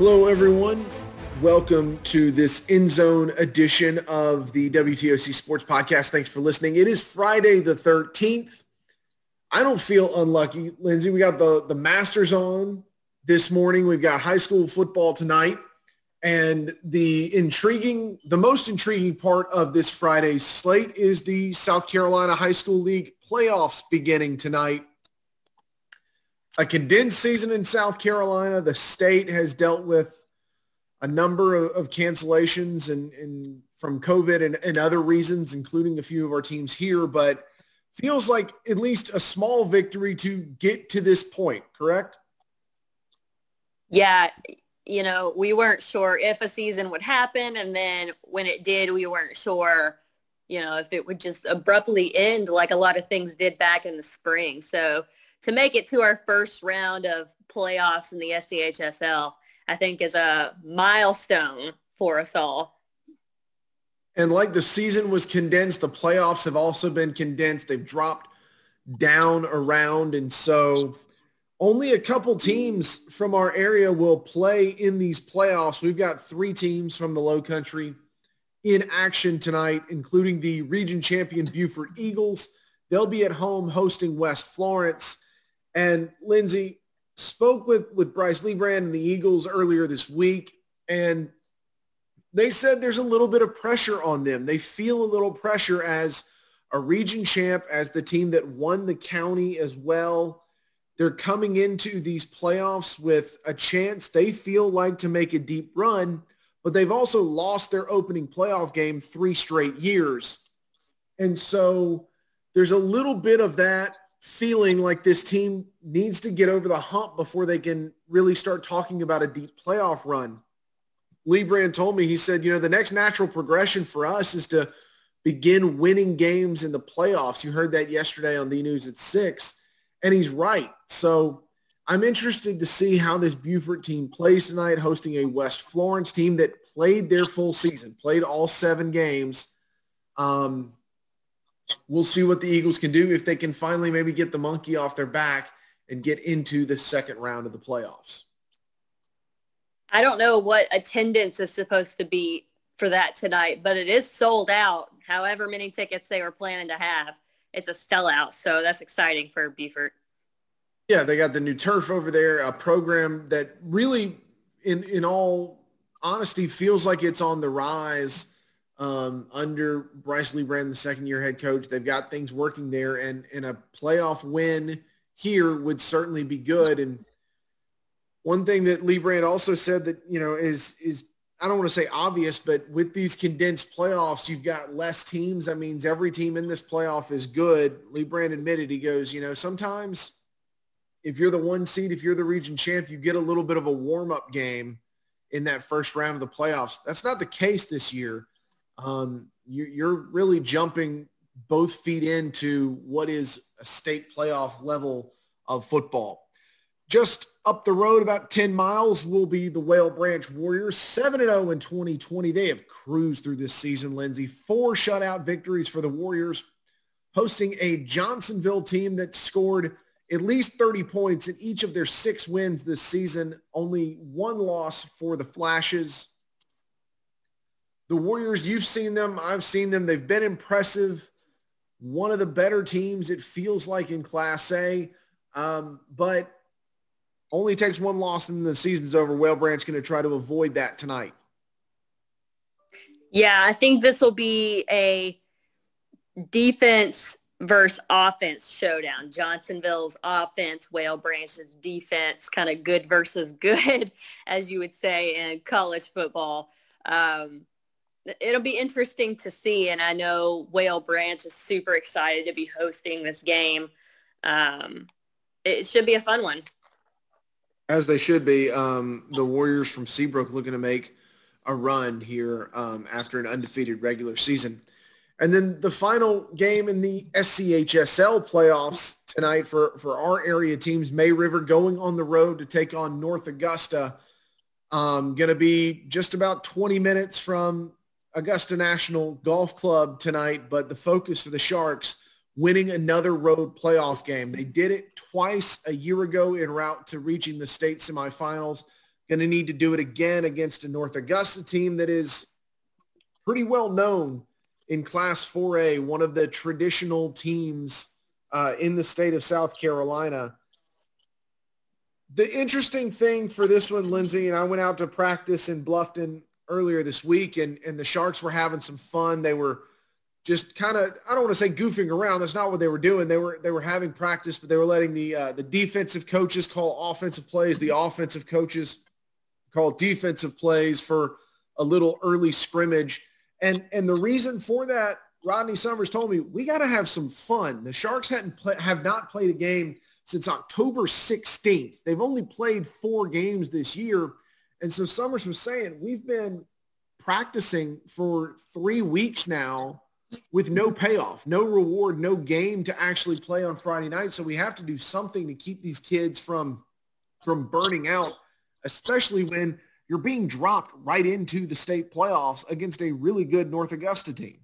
Hello, everyone. Welcome to this end zone edition of the WTOC Sports Podcast. Thanks for listening. It is Friday the 13th. I don't feel unlucky, Lindsay. We got the, the Masters on this morning. We've got high school football tonight. And the intriguing, the most intriguing part of this Friday's slate is the South Carolina High School League playoffs beginning tonight. A condensed season in South Carolina. The state has dealt with a number of, of cancellations and, and, from COVID and, and other reasons, including a few of our teams here, but feels like at least a small victory to get to this point, correct? Yeah, you know, we weren't sure if a season would happen. And then when it did, we weren't sure, you know, if it would just abruptly end like a lot of things did back in the spring. So to make it to our first round of playoffs in the SCHSL, I think is a milestone for us all. And like the season was condensed, the playoffs have also been condensed. They've dropped down around. And so only a couple teams from our area will play in these playoffs. We've got three teams from the low country in action tonight, including the region champion Beaufort Eagles. They'll be at home hosting West Florence. And Lindsay spoke with, with Bryce Lybrand and the Eagles earlier this week, and they said there's a little bit of pressure on them. They feel a little pressure as a region champ, as the team that won the county as well they're coming into these playoffs with a chance they feel like to make a deep run, but they've also lost their opening playoff game three straight years. And so there's a little bit of that feeling like this team needs to get over the hump before they can really start talking about a deep playoff run. Lybrand told me, he said, you know, the next natural progression for us is to begin winning games in the playoffs. You heard that yesterday on the news at six. And he's right. So I'm interested to see how this Beaufort team plays tonight, hosting a West Florence team that played their full season, played all seven games. Um, we'll see what the Eagles can do if they can finally maybe get the monkey off their back and get into the second round of the playoffs. I don't know what attendance is supposed to be for that tonight, but it is sold out. However many tickets they were planning to have it's a sellout. So that's exciting for Beaufort. Yeah, they got the new turf over there, a program that really, in in all honesty, feels like it's on the rise um, under Bryce Lybrand, the second year head coach. They've got things working there, and and a playoff win here would certainly be good. And one thing that Lybrand also said that you know is is I don't want to say obvious, but with these condensed playoffs, you've got less teams. That means every team in this playoff is good. Lee Brand admitted, he goes, you know, sometimes if you're the one seed, if you're the region champ, you get a little bit of a warm-up game in that first round of the playoffs. That's not the case this year. Um, you, you're really jumping both feet into what is a state playoff level of football. Just up the road about 10 miles will be the Whale Branch Warriors, 7-0 in 2020. They have cruised through this season, Lindsay. Four shutout victories for the Warriors, hosting a Johnsonville team that scored at least 30 points in each of their six wins this season. Only one loss for the Flashes. The Warriors, you've seen them. I've seen them. They've been impressive. One of the better teams, it feels like, in Class A. Um, but only takes one loss and the season's over. Whale Branch going to try to avoid that tonight. Yeah, I think this will be a defense versus offense showdown. Johnsonville's offense, Whale Branch's defense, kind of good versus good, as you would say in college football. Um, it'll be interesting to see, and I know Whale Branch is super excited to be hosting this game. Um, it should be a fun one as they should be. Um, the Warriors from Seabrook looking to make a run here um, after an undefeated regular season. And then the final game in the SCHSL playoffs tonight for, for our area teams, May River going on the road to take on North Augusta. Um, going to be just about 20 minutes from Augusta National Golf Club tonight, but the focus for the Sharks winning another road playoff game. They did it twice a year ago en route to reaching the state semifinals. Going to need to do it again against a North Augusta team that is pretty well known in Class 4A, one of the traditional teams uh, in the state of South Carolina. The interesting thing for this one, Lindsay, and I went out to practice in Bluffton earlier this week, and, and the Sharks were having some fun. They were just kind of I don't want to say goofing around. That's not what they were doing. They were they were having practice, but they were letting the uh, the defensive coaches call offensive plays, the offensive coaches call defensive plays for a little early scrimmage. And and the reason for that, Rodney Summers told me, we got to have some fun. The Sharks hadn't play, have not played a game since October 16th. They've only played four games this year. And so Summers was saying, we've been practicing for three weeks now with no payoff, no reward, no game to actually play on Friday night. So we have to do something to keep these kids from from burning out, especially when you're being dropped right into the state playoffs against a really good North Augusta team.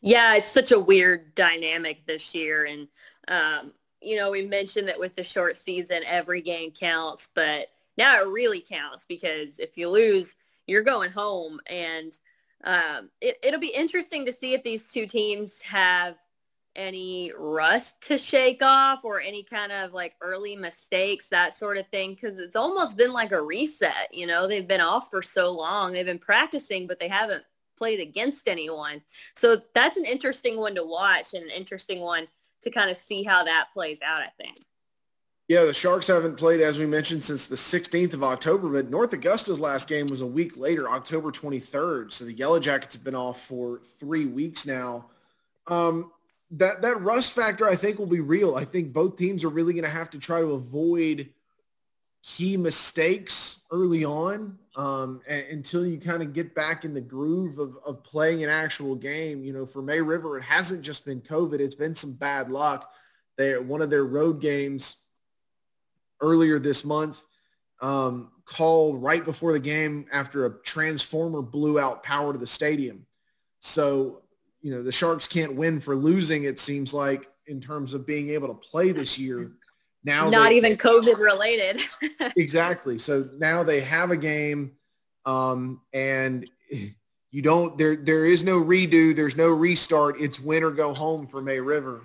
Yeah, it's such a weird dynamic this year. And, um, you know, we mentioned that with the short season, every game counts, but now it really counts because if you lose, you're going home. And um, it, it'll be interesting to see if these two teams have any rust to shake off or any kind of like early mistakes, that sort of thing. Cause it's almost been like a reset. You know, they've been off for so long. They've been practicing, but they haven't played against anyone. So that's an interesting one to watch and an interesting one to kind of see how that plays out, I think. Yeah, the Sharks haven't played, as we mentioned, since the 16th of October, but North Augusta's last game was a week later, October 23rd. So the Yellow Jackets have been off for three weeks now. Um, that that rust factor I think will be real. I think both teams are really going to have to try to avoid key mistakes early on um, until you kind of get back in the groove of, of playing an actual game. You know, for May River, it hasn't just been COVID; it's been some bad luck. They one of their road games earlier this month um, called right before the game after a transformer blew out power to the stadium. So you know, the Sharks can't win for losing, it seems like, in terms of being able to play this year. Now not they, even COVID related. exactly. So now they have a game um, and you don't there there is no redo, there's no restart. It's win or go home for May River.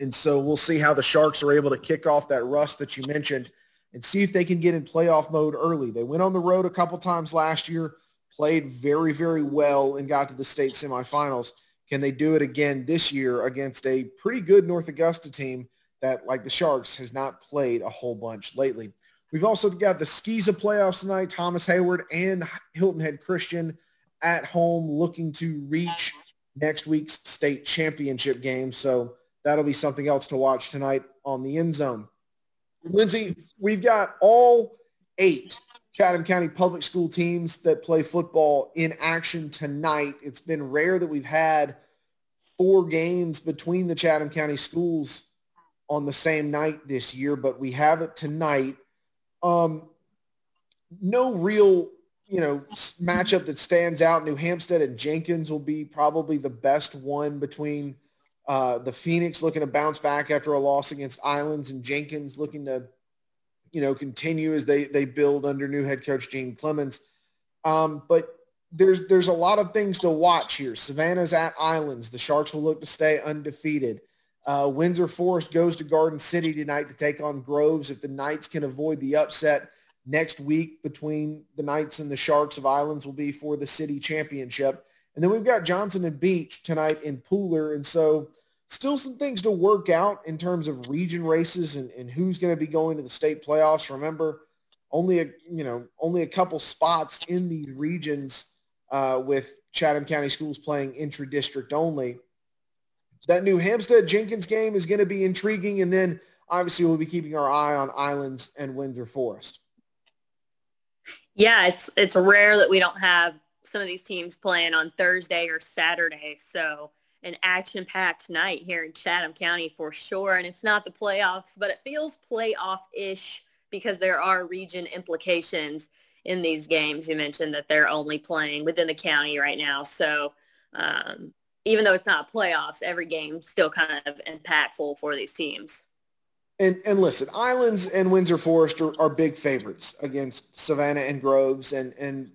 And so we'll see how the Sharks are able to kick off that rust that you mentioned and see if they can get in playoff mode early. They went on the road a couple times last year played very, very well and got to the state semifinals. Can they do it again this year against a pretty good North Augusta team that, like the Sharks, has not played a whole bunch lately? We've also got the SCISA playoffs tonight. Thomas Heyward and Hilton Head Christian at home looking to reach next week's state championship game. So that'll be something else to watch tonight on the end zone. Lindsay, we've got all eight Chatham County public school teams that play football in action tonight. It's been rare that we've had four games between the Chatham County schools on the same night this year, but we have it tonight. Um, no real, you know, matchup that stands out. New Hampstead and Jenkins will be probably the best one between uh, the Phoenix looking to bounce back after a loss against Islands and Jenkins looking to you know, continue as they they build under new head coach Gene Clemens. Um, but there's there's a lot of things to watch here. Savannah's at Islands. The Sharks will look to stay undefeated. Uh, Windsor Forest goes to Garden City tonight to take on Groves. If the Knights can avoid the upset next week between the Knights and the Sharks of Islands will be for the city championship. And then we've got Johnson and Beach tonight in Pooler. And so still some things to work out in terms of region races and, and who's going to be going to the state playoffs. Remember, only a you know only a couple spots in these regions uh, with Chatham County schools playing intra-district only. That New Hampstead Jenkins game is going to be intriguing, and then obviously we'll be keeping our eye on Islands and Windsor Forest. Yeah, it's it's rare that we don't have some of these teams playing on Thursday or Saturday, so an action-packed night here in Chatham County for sure. And it's not the playoffs, but it feels playoff-ish because there are region implications in these games. You mentioned that they're only playing within the county right now. So um, even though it's not playoffs, every game still kind of impactful for these teams. And and listen, Islands and Windsor Forest are, are big favorites against Savannah and Groves. And and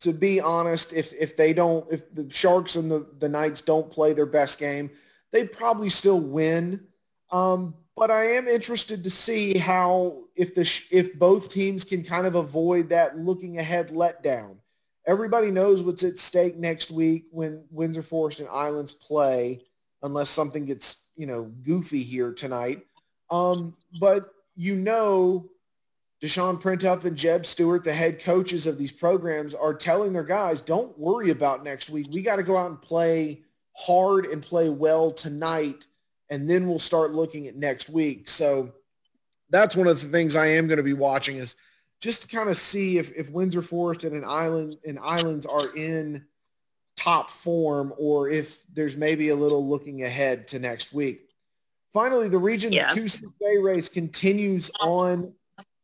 to be honest, if if they don't, if the Sharks and the, the Knights don't play their best game, they probably still win. Um, but I am interested to see how if the if both teams can kind of avoid that looking ahead letdown. Everybody knows what's at stake next week when Windsor Forest and Islands play, unless something gets you know goofy here tonight. Um, but you know, Deshaun Printup and Jeb Stewart, the head coaches of these programs, are telling their guys, "Don't worry about next week. We got to go out and play hard and play well tonight." and then we'll start looking at next week. So that's one of the things I am going to be watching is just to kind of see if, if Windsor Forest and an island and islands are in top form or if there's maybe a little looking ahead to next week. Finally, the Region yeah. 2 6A race continues on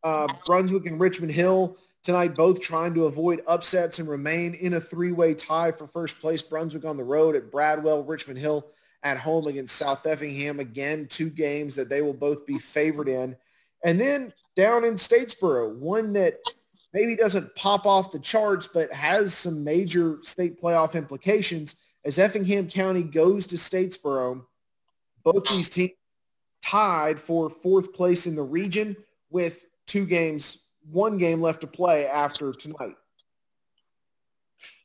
uh, Brunswick and Richmond Hill tonight, both trying to avoid upsets and remain in a three-way tie for first place. Brunswick on the road at Bradwell, Richmond Hill at home against South Effingham. Again, two games that they will both be favored in. And then down in Statesboro, one that maybe doesn't pop off the charts, but has some major state playoff implications as Effingham County goes to Statesboro. Both these teams tied for fourth place in the region with two games, one game left to play after tonight.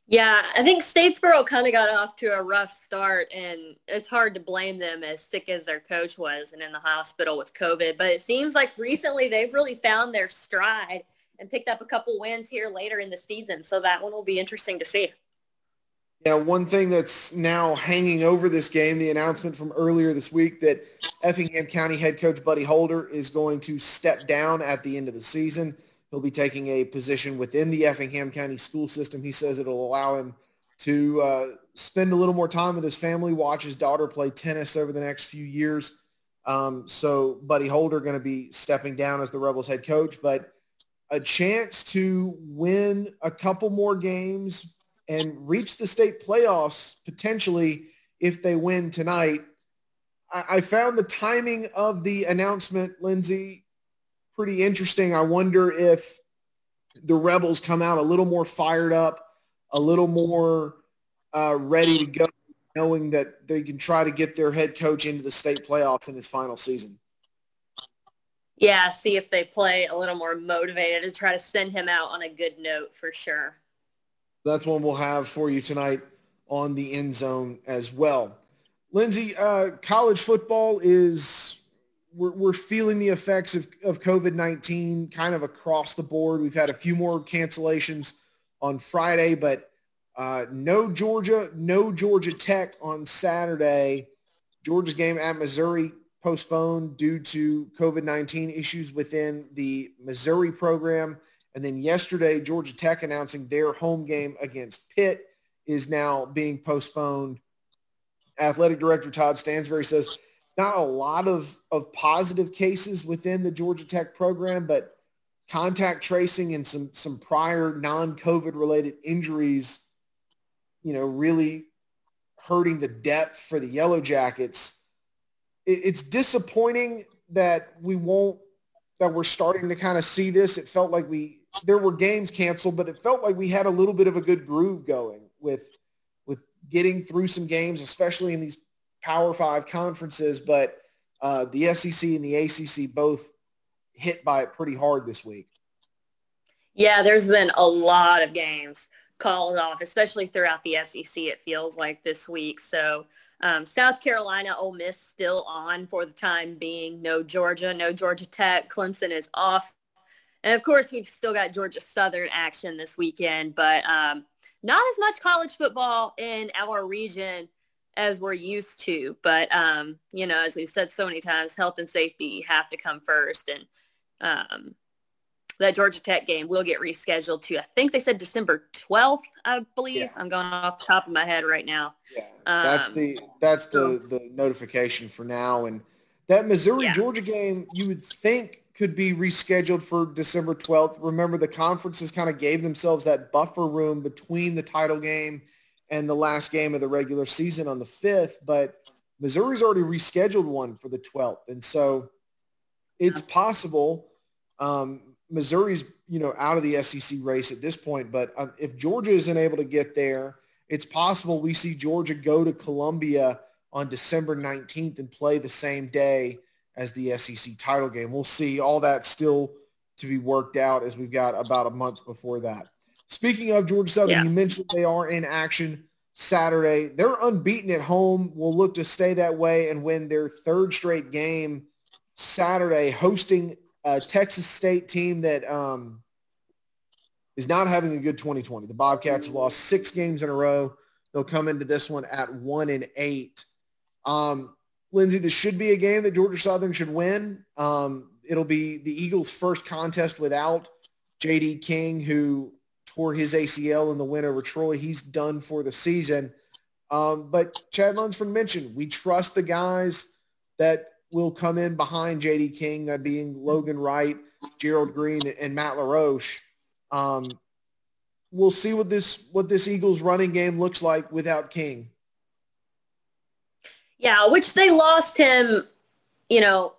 Yeah, I think Statesboro kind of got off to a rough start, and it's hard to blame them as sick as their coach was and in the hospital with COVID. But it seems like recently they've really found their stride and picked up a couple wins here later in the season. So that one will be interesting to see. Yeah, one thing that's now hanging over this game, the announcement from earlier this week that Effingham County head coach Buddy Holder is going to step down at the end of the season. He'll be taking a position within the Effingham County school system. He says it'll allow him to uh, spend a little more time with his family, watch his daughter play tennis over the next few years. Um, so Buddy Holder going to be stepping down as the Rebels head coach, but a chance to win a couple more games and reach the state playoffs potentially if they win tonight. I, I found the timing of the announcement, Lindsay, pretty interesting. I wonder if the Rebels come out a little more fired up, a little more uh, ready to go, knowing that they can try to get their head coach into the state playoffs in his final season. Yeah, see if they play a little more motivated to try to send him out on a good note for sure. That's one we'll have for you tonight on the end zone as well. Lindsay, uh, college football is we're, we're feeling the effects of, of COVID-19 kind of across the board. We've had a few more cancellations on Friday, but uh, no Georgia, no Georgia Tech on Saturday. Georgia's game at Missouri postponed due to COVID-19 issues within the Missouri program. And then yesterday, Georgia Tech announcing their home game against Pitt is now being postponed. Athletic Director Todd Stansbury says not a lot of, of positive cases within the Georgia Tech program, but contact tracing and some, some prior non-COVID related injuries, you know, really hurting the depth for the Yellow Jackets. It, it's disappointing that we won't, that we're starting to kind of see this. It felt like we, there were games canceled, but it felt like we had a little bit of a good groove going with, with getting through some games, especially in these Power Five conferences, but uh, the SEC and the ACC both hit by it pretty hard this week. Yeah, there's been a lot of games called off, especially throughout the SEC. It feels like this week. So um, South Carolina, Ole Miss still on for the time being. No Georgia, no Georgia Tech. Clemson is off. And of course, we've still got Georgia Southern action this weekend, but um, not as much college football in our region as we're used to. But, um, you know, as we've said so many times, health and safety have to come first. And um, that Georgia Tech game will get rescheduled to, I think they said December 12th, I believe. Yeah. I'm going off the top of my head right now. Yeah, that's um, the that's the, the notification for now. And that Missouri-Georgia yeah. game, you would think could be rescheduled for December 12th. Remember, the conferences kind of gave themselves that buffer room between the title game – and the last game of the regular season on the 5th, but Missouri's already rescheduled one for the 12th. And so it's possible. Um, Missouri's, you know, out of the SEC race at this point, but um, if Georgia isn't able to get there, it's possible we see Georgia go to Columbia on December 19th and play the same day as the SEC title game. We'll see. All that still to be worked out as we've got about a month before that. Speaking of Georgia Southern, yeah. you mentioned they are in action Saturday. They're unbeaten at home. Will look to stay that way and win their third straight game Saturday, hosting a Texas State team that um, is not having a good 2020. The Bobcats have lost six games in a row. They'll come into this one at one and eight. Um, Lindsay, this should be a game that Georgia Southern should win. Um, it'll be the Eagles' first contest without J.D. King, who tore his ACL in the win over Troy. He's done for the season. Um, but Chad Lunsford mentioned we trust the guys that will come in behind J.D. King, that being Logan Wright, Gerald Green, and Matt LaRoche. Um, we'll see what this what this Eagles running game looks like without King. Yeah, which they lost him, you know,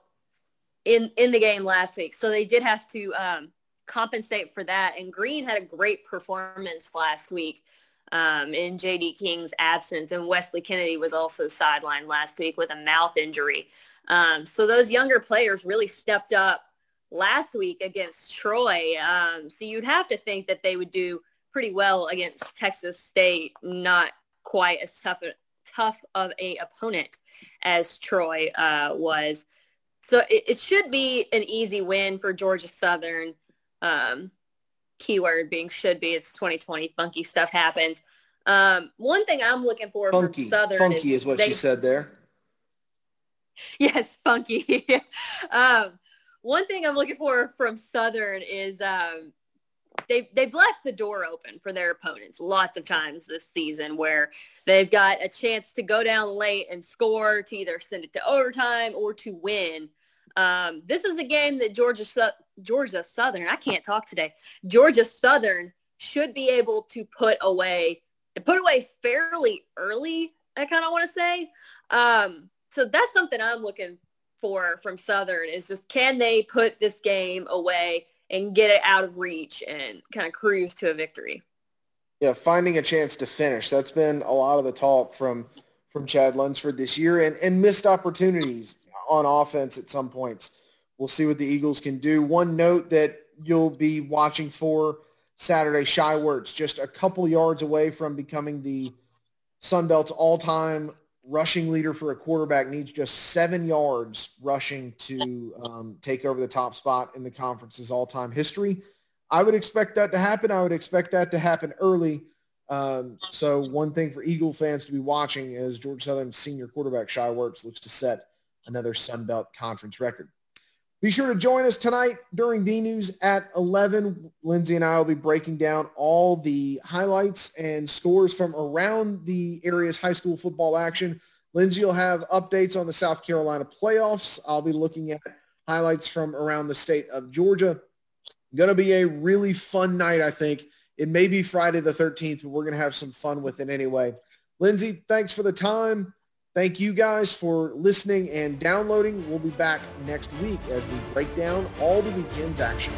in in the game last week. So they did have to um, compensate for that. And Green had a great performance last week um, in J.D. King's absence. And Wesley Kennedy was also sidelined last week with a mouth injury. Um, so those younger players really stepped up last week against Troy. Um, so you'd have to think that they would do pretty well against Texas State, not quite as tough tough of a opponent as Troy uh, was. So it, it, should be an easy win for Georgia Southern. Um, keyword being should be. It's 2020. Funky stuff happens. Um, one thing I'm looking for funky. from Southern funky is, is what they, she said there. Yes, funky. um, one thing I'm looking for from Southern is um, they they've left the door open for their opponents lots of times this season where they've got a chance to go down late and score to either send it to overtime or to win. Um, this is a game that Georgia Georgia Southern I can't talk today. Georgia Southern should be able to put away put away fairly early. I kind of want to say. Um, so that's something I'm looking for from Southern is just can they put this game away and get it out of reach and kind of cruise to a victory. Yeah, finding a chance to finish. That's been a lot of the talk from from Chad Lunsford this year and, and missed opportunities on offense at some points. We'll see what the Eagles can do. One note that you'll be watching for Saturday, Shai Werts, just a couple yards away from becoming the Sun Belt's all-time rushing leader for a quarterback needs just seven yards rushing to um, take over the top spot in the conference's all-time history. I would expect that to happen. I would expect that to happen early. Um, so one thing for Eagle fans to be watching is George Southern senior quarterback Shai Werts looks to set another Sun Belt conference record. Be sure to join us tonight during the news at 11. Lindsay and I will be breaking down all the highlights and scores from around the area's high school football action. Lindsay will have updates on the South Carolina playoffs. I'll be looking at highlights from around the state of Georgia. Going to be a really fun night, I think. It may be Friday the 13th, but we're going to have some fun with it anyway. Lindsay, thanks for the time. Thank you guys for listening and downloading. We'll be back next week as we break down all the weekend's action.